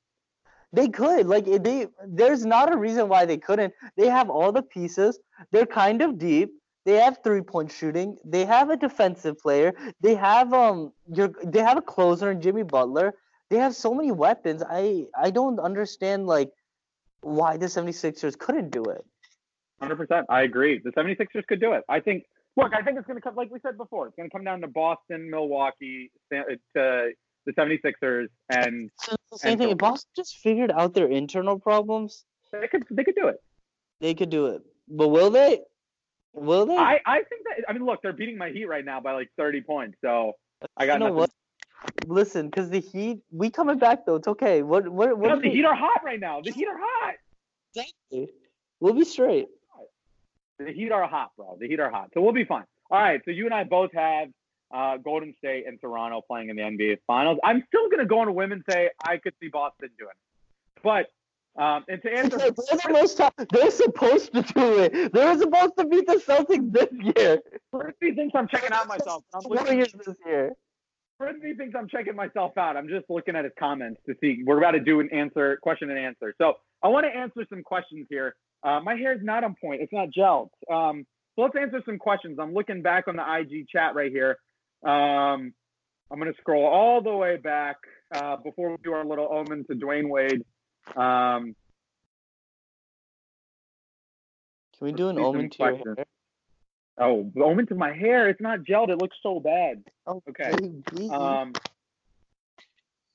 They could. Like they there's not a reason why they couldn't. They have all the pieces. They're kind of deep. They have three point shooting. They have a defensive player. They have um your they have a closer in Jimmy Butler. They have so many weapons. I I don't understand like why the 76ers couldn't do it. 100%. I agree. The 76ers could do it. I think, look, I think it's going to come, like we said before, it's going to come down to Boston, Milwaukee, uh, to the 76ers, and So the same And thing. If Boston just figured out their internal problems, they could, they could do it. they could do it. But will they? Will they? I, I think that, I mean, look, they're beating my Heat right now by like 30 points. So I got you know nothing. what? Listen, because the Heat, we coming back though. It's okay. What what what? No, the we- Heat are hot right now. The Heat are hot. Exactly. We'll be straight. The Heat are hot, bro. The Heat are hot. So we'll be fine. All right. So you and I both have uh, Golden State and Toronto playing in the NBA Finals. I'm still going to go on a whim and say I could see Boston doing it. But, um, and to answer, They're the most top- They're supposed to do it. They're supposed to beat the Celtics this year. Prithvi thinks I'm checking out myself. I'm looking, Warriors this year. Prithvi thinks I'm checking myself out. I'm just looking at his comments to see. We're about to do an answer, question and answer. So I want to answer some questions here. Uh, my hair is not on point. It's not gelled. Um, so let's answer some questions. I'm looking back on the IG chat right here. Um, I'm going to scroll all the way back uh, before we do our little omen to Dwyane Wade. Um, Can we do an Let's see some omen to your hair? Oh, the omen to my hair. It's not gelled. It looks so bad. Oh, Okay. baby. Um,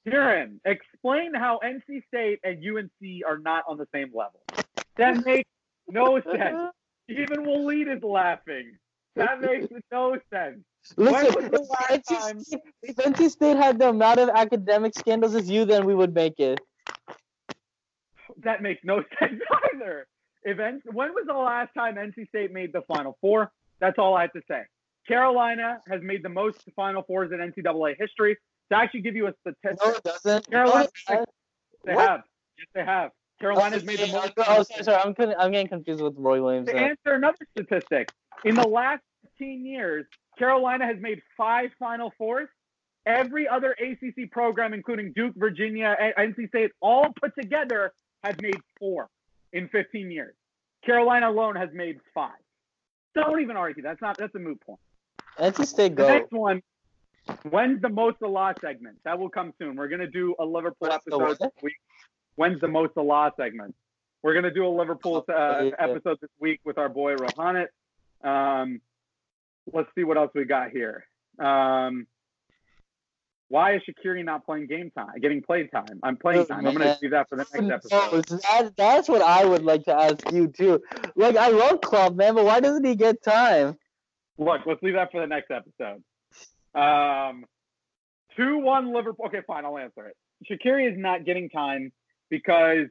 Kieran, explain how NC State and UNC are not on the same level. That makes no sense. Even Waleed is laughing. That makes no sense. Listen, When was the if NC, State, if NC State had the amount of academic scandals as you, then we would make it. That makes no sense either. If N- when was the last time NC State made the Final Four? That's all I have to say. Carolina has made the most Final Fours in NCAA history. To actually give you a statistic, No, it doesn't. Carolina- No, they What? have. Yes, they have. Carolina's made the most. Oh, sorry, sorry. I'm, I'm getting confused with Roy Williams. To answer another statistic, in the last 15 years, Carolina has made five Final Fours. Every other ACC program, including Duke, Virginia, and NC State, all put together, has made four in 15 years. Carolina alone has made five. Don't even argue. That's not. That's a moot point. NC State The go. next one. When's the Mo Salah segment? That will come soon. We're gonna do a Liverpool the episode this week. When's the Mo Salah segment? We're gonna do a Liverpool uh, episode this week with our boy Rohanit. Um, let's see what else we got here. Um, why is Shaqiri not playing game time? Getting play time? I'm playing Oh, time. I'm gonna man. do that for the next episode. that, that's what I would like to ask you too. Like I love Klopp man, but why doesn't he get time? Look, let's leave that for the next episode. Um, two one Liverpool. Okay, fine. I'll answer it. Shaqiri is not getting time because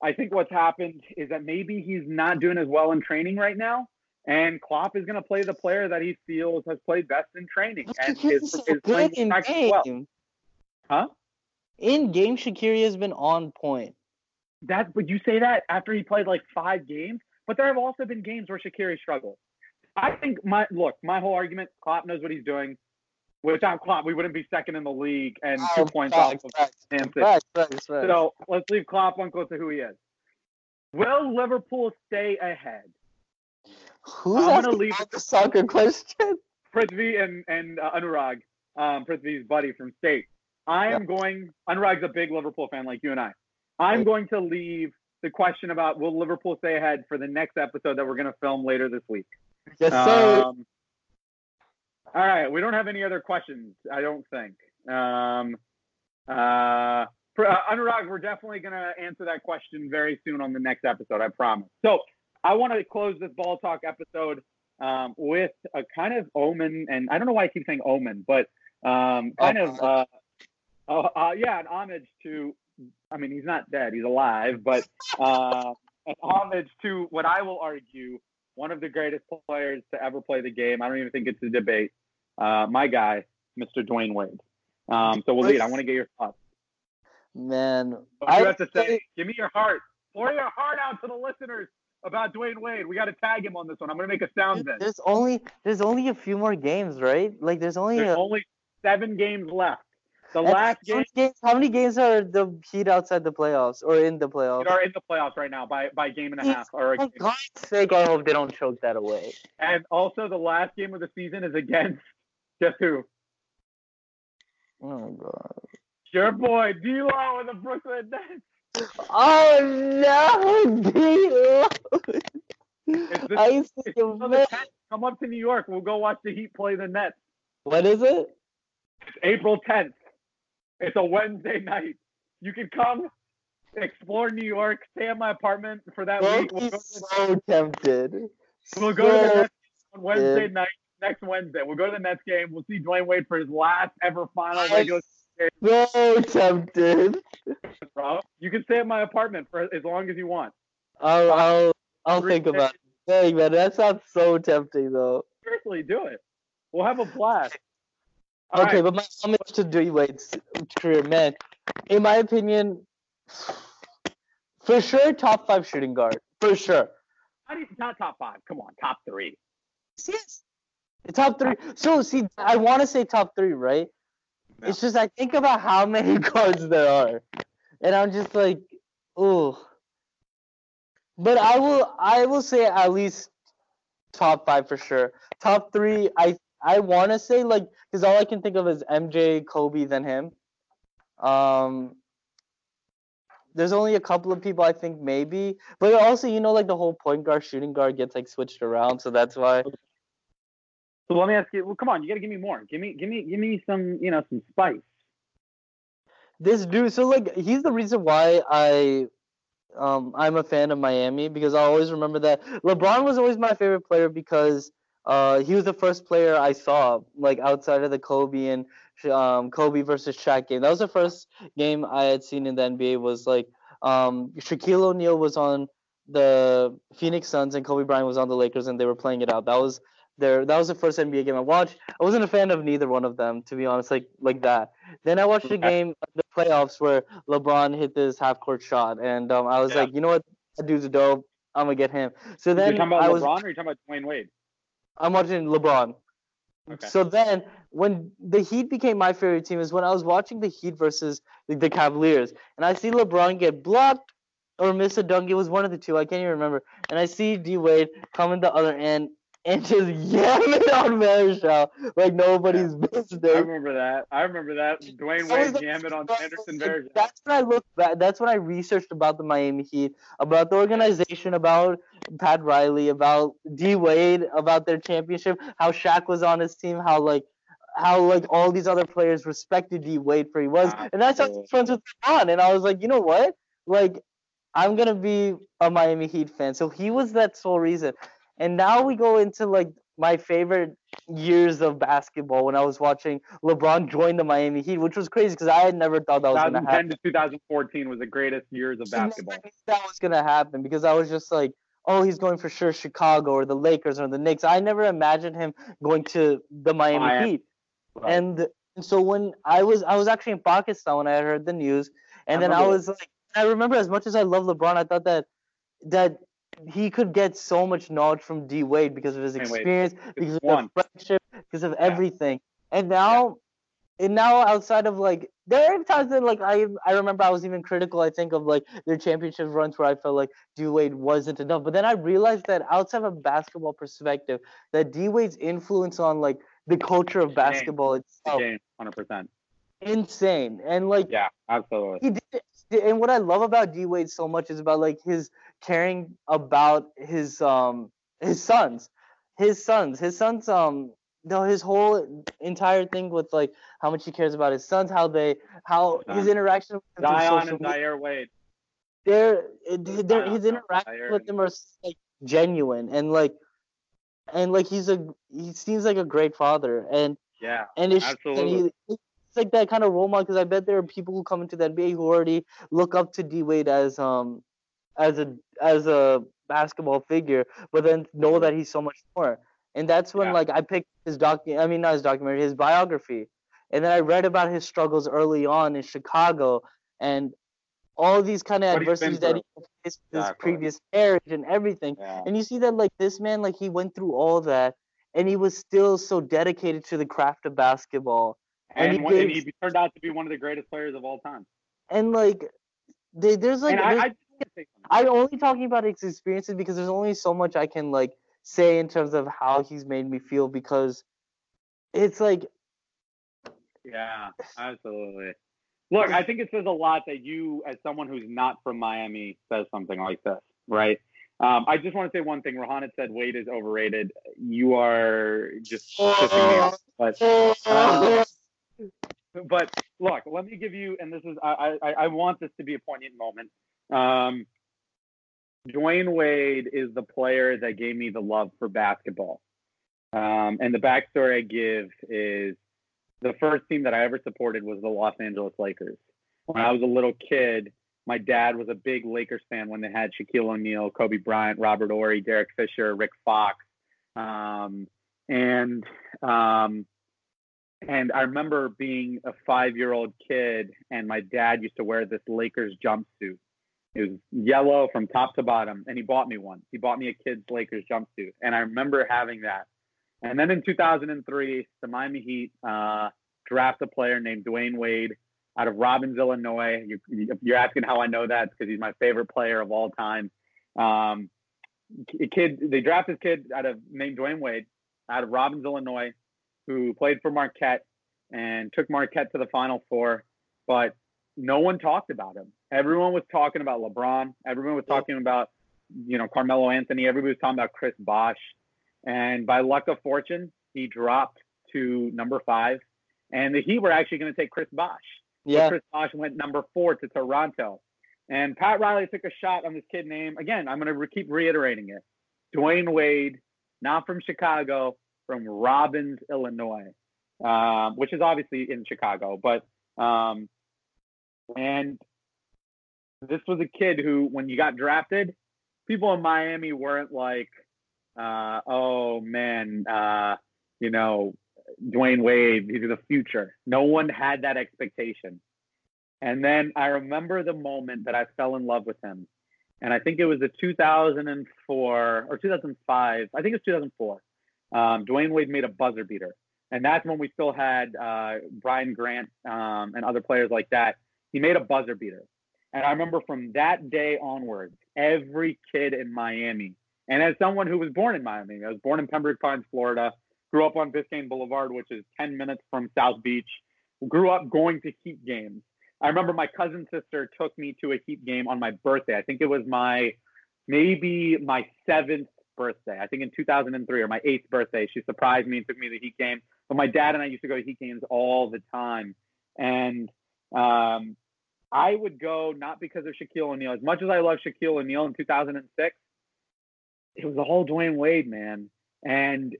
I think what's happened is that maybe he's not doing as well in training right now, and Klopp is going to play the player that he feels has played best in training and Shaqiri's is, so is playing good in game. well. Huh? In game, Shaqiri has been on point. That, but you say that after he played like five games, but there have also been games where Shaqiri struggled. I think my look, my whole argument, Klopp knows what he's doing. Without Klopp, we wouldn't be second in the league and two Oh, points off of facts, Man City. facts, facts, facts. So let's leave Klopp unclose to who he is. Will Liverpool stay ahead? Who's I'm gonna leave- the soccer question? Prithvi and and uh, Anurag, um, Prithvi's buddy from State. I am going. Anurag's a big Liverpool fan, like you and I. I'm Okay. going to leave the question about will Liverpool stay ahead for the next episode that we're going to film later this week. Yes, sir. Um, all right, we don't have any other questions. I don't think. Um, uh, uh, Anurag, we're definitely going to answer that question very soon on the next episode. I promise. So I want to close this ball talk episode um, with a kind of omen, and I don't know why I keep saying omen, but um, kind of uh, Oh, uh, yeah, an homage to. I mean, he's not dead; he's alive, but uh, an homage to what I will argue one of the greatest players to ever play the game. I don't even think it's a debate. Uh, my guy, Mr. Dwyane Wade. Um, so Waleed, I want to get your thoughts. Man, What do I you have to say? say- Give me your heart. Pour your heart out to the listeners about Dwyane Wade. We got to tag him on this one. I'm gonna make a sound then. there's only there's only a few more games, right? Like there's only There's a, only seven games left. The and last how game many games. How many games are the Heat outside the playoffs or in the playoffs? are in the playoffs right now by by game and a half. Or a For game. God's sake, I hope they don't choke that away. And also, the last game of the season is against guess who? Oh god. Your boy D'Lo of the Brooklyn Nets. Oh no, D'Lo. It's this- I used to give the man- Come up to New York. We'll go watch the Heat play the Nets. What is it? It's April 10th. It's a Wednesday night. You can come explore New York, stay at my apartment for that Don't week. We'll go, so tempted. we'll go to the Nets on Wednesday tempted. night. Next Wednesday, we'll go to the Nets game. We'll see Dwyane Wade for his last ever final regular so tempted. bro. You can stay at my apartment for as long as you want. I'll I'll I'll think about it. Dang man, that sounds so tempting though. Seriously, do it. We'll have a blast. All okay, right. but my homage to Dwyane Wade's career, man. In my opinion, for sure, top five shooting guard. For sure. Even- not top five. Come on, top three. Yes. Top three. So see, I want to say top three, right? Yeah. It's just I think about how many cards there are, and I'm just like, ooh. But I will, I will say at least top five for sure. Top three, I, I want to say like, because all I can think of is MJ, Kobe, then him. Um. There's only a couple of people I think maybe, but also you know like the whole point guard shooting guard gets like switched around, so that's why. So let me ask you. Well, come on, you got to give me more. Give me, give me, give me some, you know, some spice. this dude so like he's the reason why i um i'm a fan of miami because i always remember that lebron was always my favorite player because uh he was the first player i saw like outside of the kobe and um kobe versus Shaq game that was the first game i had seen in the nba was like um shaquille o'neal was on the phoenix suns and kobe bryant was on the lakers and they were playing it out that was their that was the first nba game i watched i wasn't a fan of neither one of them to be honest like like that then I watched a game, the playoffs, where LeBron hit this half court shot, and um, I was Yeah. like, you know what, that dude's dope. I'm gonna get him. So then You're then talking about I LeBron or you're talking about Dwyane Wade? I'm watching LeBron. Okay. So then, when the Heat became my favorite team, is when I was watching the Heat versus the, the Cavaliers, and I see LeBron get blocked or miss a dunk. It was one of the two. I can't even remember. And I see D Wade come in the other end and just yam it on Marshall like nobody's I business. I remember that. I remember that. Dwyane Wade jammed it on Anderson like, Varejao. That's when I looked back. That's when I researched about the Miami Heat, about the organization, about Pat Riley, about D Wade, about their championship, how Shaq was on his team, how like how like all these other players respected D Wade for he was, ah, and that's how was friends with LeBron. And I was like, you know what? Like, I'm gonna be a Miami Heat fan. So he was that sole reason. And now we go into like my favorite years of basketball when I was watching LeBron join the Miami Heat, which was crazy because I had never thought that was gonna happen. 2010 to 2014 was the greatest years of I never basketball. that was gonna happen because I was just like, oh, he's going for sure Chicago or the Lakers or the Knicks. I never imagined him going to the Miami Miami. Heat. Right. And and so when I was I was actually in Pakistan when I heard the news, and I then I was like, I remember as much as I love LeBron, I thought that that he could get so much knowledge from D Wade because of his experience, because of the friendship, because of everything. And now, and now outside of like, there are times that like I I remember I was even critical. I think of like their championship runs where I felt like D Wade wasn't enough. But then I realized that outside of a basketball perspective, that D Wade's influence on like the culture of basketball itself 100%. insane. And like Yeah, absolutely. he did and what I love about D Wade so much is about like his caring about his um his sons, his sons, his sons um no his whole entire thing with like how much he cares about his sons, how they how his interaction with Zion and Zaire Wade. they're, they're, his interaction with them are like genuine and like and like he's a he seems like a great father and Yeah, and it's Absolutely. and he, he's like that kind of role model because I bet there are people who come into the NBA who already look up to D Wade as um as a as a basketball figure, but then know that he's so much more. And that's when Yeah. like I picked his doc I mean not his documentary, his biography. And then I read about his struggles early on in Chicago and all these kind of adversities that he faced his Exactly. previous marriage and everything. Yeah. And you see that like this man, like he went through all that and he was still so dedicated to the craft of basketball. and And, he one- and he turned out to be one of the greatest players of all time. And like they, there's like and I, there's- I just want to say something. I'm only talking about his experiences because there's only so much I can like say in terms of how he's made me feel because it's like Yeah, absolutely. Look, I think it says a lot that you, as someone who's not from Miami, says something like this, right? Um, I just want to say one thing. Rohan had said Wade is overrated. You are just pissing me off. But, uh, but look, let me give you, and this is, I, I, I want this to be a poignant moment. Um, Dwyane Wade is the player that gave me the love for basketball. Um, and the backstory I give is the first team that I ever supported was the Los Angeles Lakers. When I was a little kid, my dad was a big Lakers fan when they had Shaquille O'Neal, Kobe Bryant, Robert Horry, Derek Fisher, Rick Fox. Um, and um, and I remember being a five-year-old kid, and my dad used to wear this Lakers jumpsuit. It was yellow from top to bottom, and he bought me one. He bought me a kid's Lakers jumpsuit, and I remember having that. And then in 2003, the Miami Heat uh, draft a player named Dwyane Wade out of Robbins, Illinois. You, you're asking how I know that because he's my favorite player of all time. Um, kid, they draft this kid out of named Dwyane Wade out of Robbins, Illinois, who played for Marquette and took Marquette to the Final Four, but no one talked about him. Everyone was talking about LeBron. Everyone was talking about, you know, Carmelo Anthony. Everybody was talking about Chris Bosh. And by luck of fortune, he dropped to number five. And the Heat were actually going to take Chris Bosh. Yeah, Chris Bosh went number four to Toronto. And Pat Riley took a shot on this kid name. Again, I'm going to re- keep reiterating it. Dwyane Wade, not from Chicago, from Robbins, Illinois, um, which is obviously in Chicago. But, um, and this was a kid who, when you got drafted, people in Miami weren't like, uh, oh man, uh, you know, Dwyane Wade, he's the future. No one had that expectation. And then I remember the moment that I fell in love with him. And I think it was the 2004 or 2005. I think it was 2004. Um, Dwyane Wade made a buzzer beater. And that's when we still had uh, Brian Grant um, and other players like that. He made a buzzer beater. And I remember from that day onwards, every kid in Miami, and as someone who was born in Miami, I was born in Pembroke Pines, Florida, grew up on Biscayne Boulevard, which is 10 minutes from South Beach, grew up going to Heat games. I remember my cousin sister took me to a Heat game on my birthday. I think it was my maybe my seventh birthday. I think in 2003 or my eighth birthday, she surprised me and took me to the Heat game. But my dad and I used to go to Heat games all the time, and um, I would go not because of Shaquille O'Neal. As much as I love Shaquille O'Neal in 2006, it was the whole Dwyane Wade man, and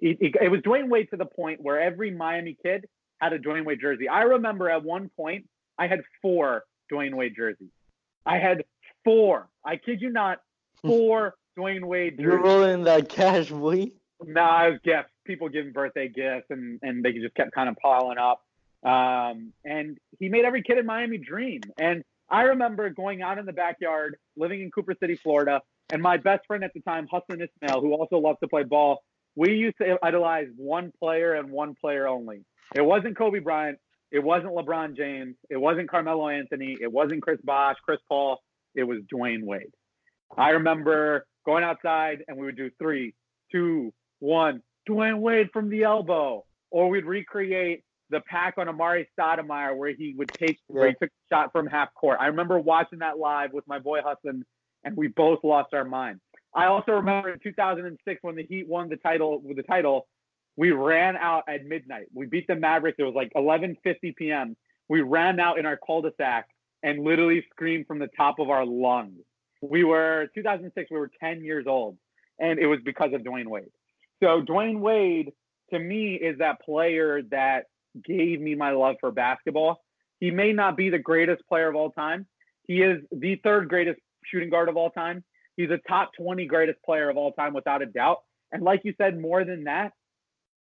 it, it, it was Dwyane Wade to the point where every Miami kid had a Dwyane Wade jersey. I remember at one point I had four Dwyane Wade jerseys. I had four. I kid you not, four Dwyane Wade jerseys. you're rolling that cash, boy. No, I was gifts. People giving birthday gifts, and and they just kept kind of piling up. Um, and he made every kid in Miami dream. And I remember going out in the backyard, living in Cooper City, Florida, and my best friend at the time, Hussein Ismail, who also loved to play ball. We used to idolize one player and one player only. It wasn't Kobe Bryant. It wasn't LeBron James. It wasn't Carmelo Anthony. It wasn't Chris Bosh, Chris Paul. It was Dwyane Wade. I remember going outside and we would do three, two, one, Dwyane Wade from the elbow. Or we'd recreate the pack on Amar'e Stoudemire where he would take where he took a shot from half court. I remember watching that live with my boy Hudson, and we both lost our mind. I also remember in 2006 when the Heat won the title with the title, we ran out at midnight. We beat the Mavericks. It was like 11:50 p.m. We ran out in our cul-de-sac and literally screamed from the top of our lungs. We were 2006. We were 10 years old, and it was because of Dwyane Wade. So Dwyane Wade to me is that player that gave me my love for basketball. He may not be the greatest player of all time. He is the third greatest shooting guard of all time. He's a top 20 greatest player of all time without a doubt. And like you said, more than that,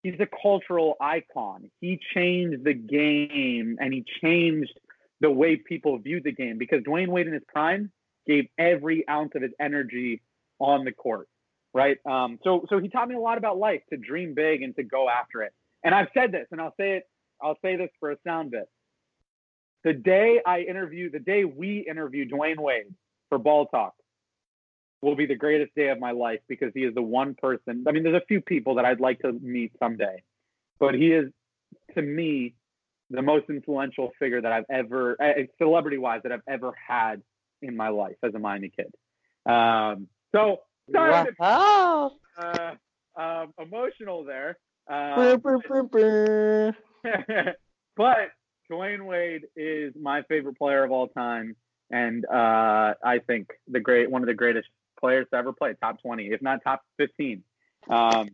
he's a cultural icon. He changed the game and he changed the way people viewed the game because Dwyane Wade in his prime gave every ounce of his energy on the court, right? Um, so so he taught me a lot about life, to dream big and to go after it. And I've said this, and I'll say it, I'll say this for a sound bit. The day I interview, the day we interview Dwyane Wade for Ball Talk, will be the greatest day of my life because he is the one person. I mean, there's a few people that I'd like to meet someday, but he is, to me, the most influential figure that I've ever, uh, celebrity wise, that I've ever had in my life as a Miami kid. Um, so, sorry wow. to, uh, um, emotional there. Um, but Dwyane Wade is my favorite player of all time, and uh, I think the great one of the greatest players to ever play, top twenty, if not top fifteen. Um,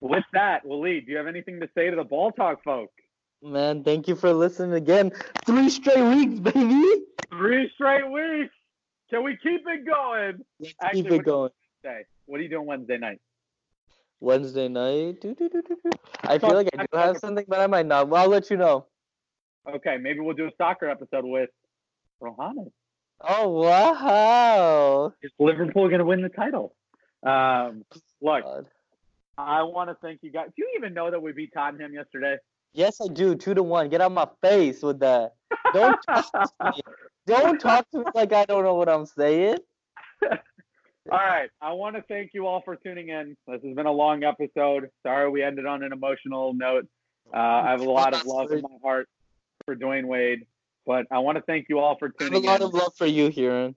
with that, Waleed, do you have anything to say to the ball talk folk? Man, thank you for listening again. Three straight weeks, baby. Three straight weeks. Can we keep it going? Let's Actually, keep it what- going. What are you doing Wednesday night? Wednesday night. Doo, doo, doo, doo, doo. I feel like I do have something, but I might not. Well, I'll let you know. Okay, maybe we'll do a soccer episode with Rohannes. Oh wow! Is Liverpool going to win the title? Um, look, God. I want to thank you guys. Do you even know that we beat Tottenham yesterday? Yes, I do. Two to one. Get out my face with that. Don't talk to me. Don't talk to me like I don't know what I'm saying. All right. I want to thank you all for tuning in. This has been a long episode. Sorry we ended on an emotional note. Uh, I have a lot of love in my heart for Dwyane Wade, but I want to thank you all for tuning in. I have a lot in. of love for you, Kieran.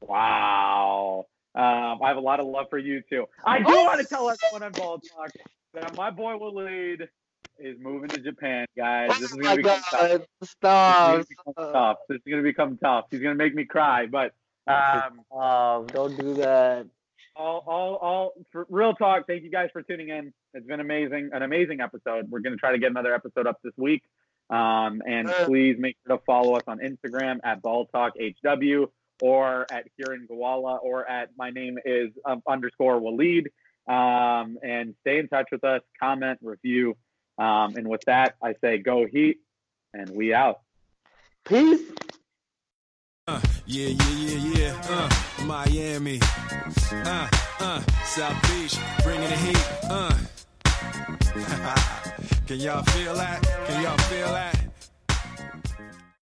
Wow. Um, I have a lot of love for you too. I do want to tell everyone on Ball Talk that my boy Waleed is moving to Japan, guys. This is oh gonna my become tough. God! This is gonna become tough. This is gonna become tough. He's gonna make me cry, but um, Stop! Don't do that. all, all, all for real talk. Thank you guys for tuning in. It's been amazing, an amazing episode. We're gonna try to get another episode up this week. Um, and Sure. please make sure to follow us on Instagram at Ball Talk HW or at Kieran Gawala or at my name is um, underscore Waleed. Um, and stay in touch with us, comment, review. Um, and with that, I say go Heat, and we out. Peace. Yeah, yeah, yeah, yeah. Uh, Miami. Uh, uh, South Beach, bringing the heat. Uh. Can y'all feel that? Can y'all feel that?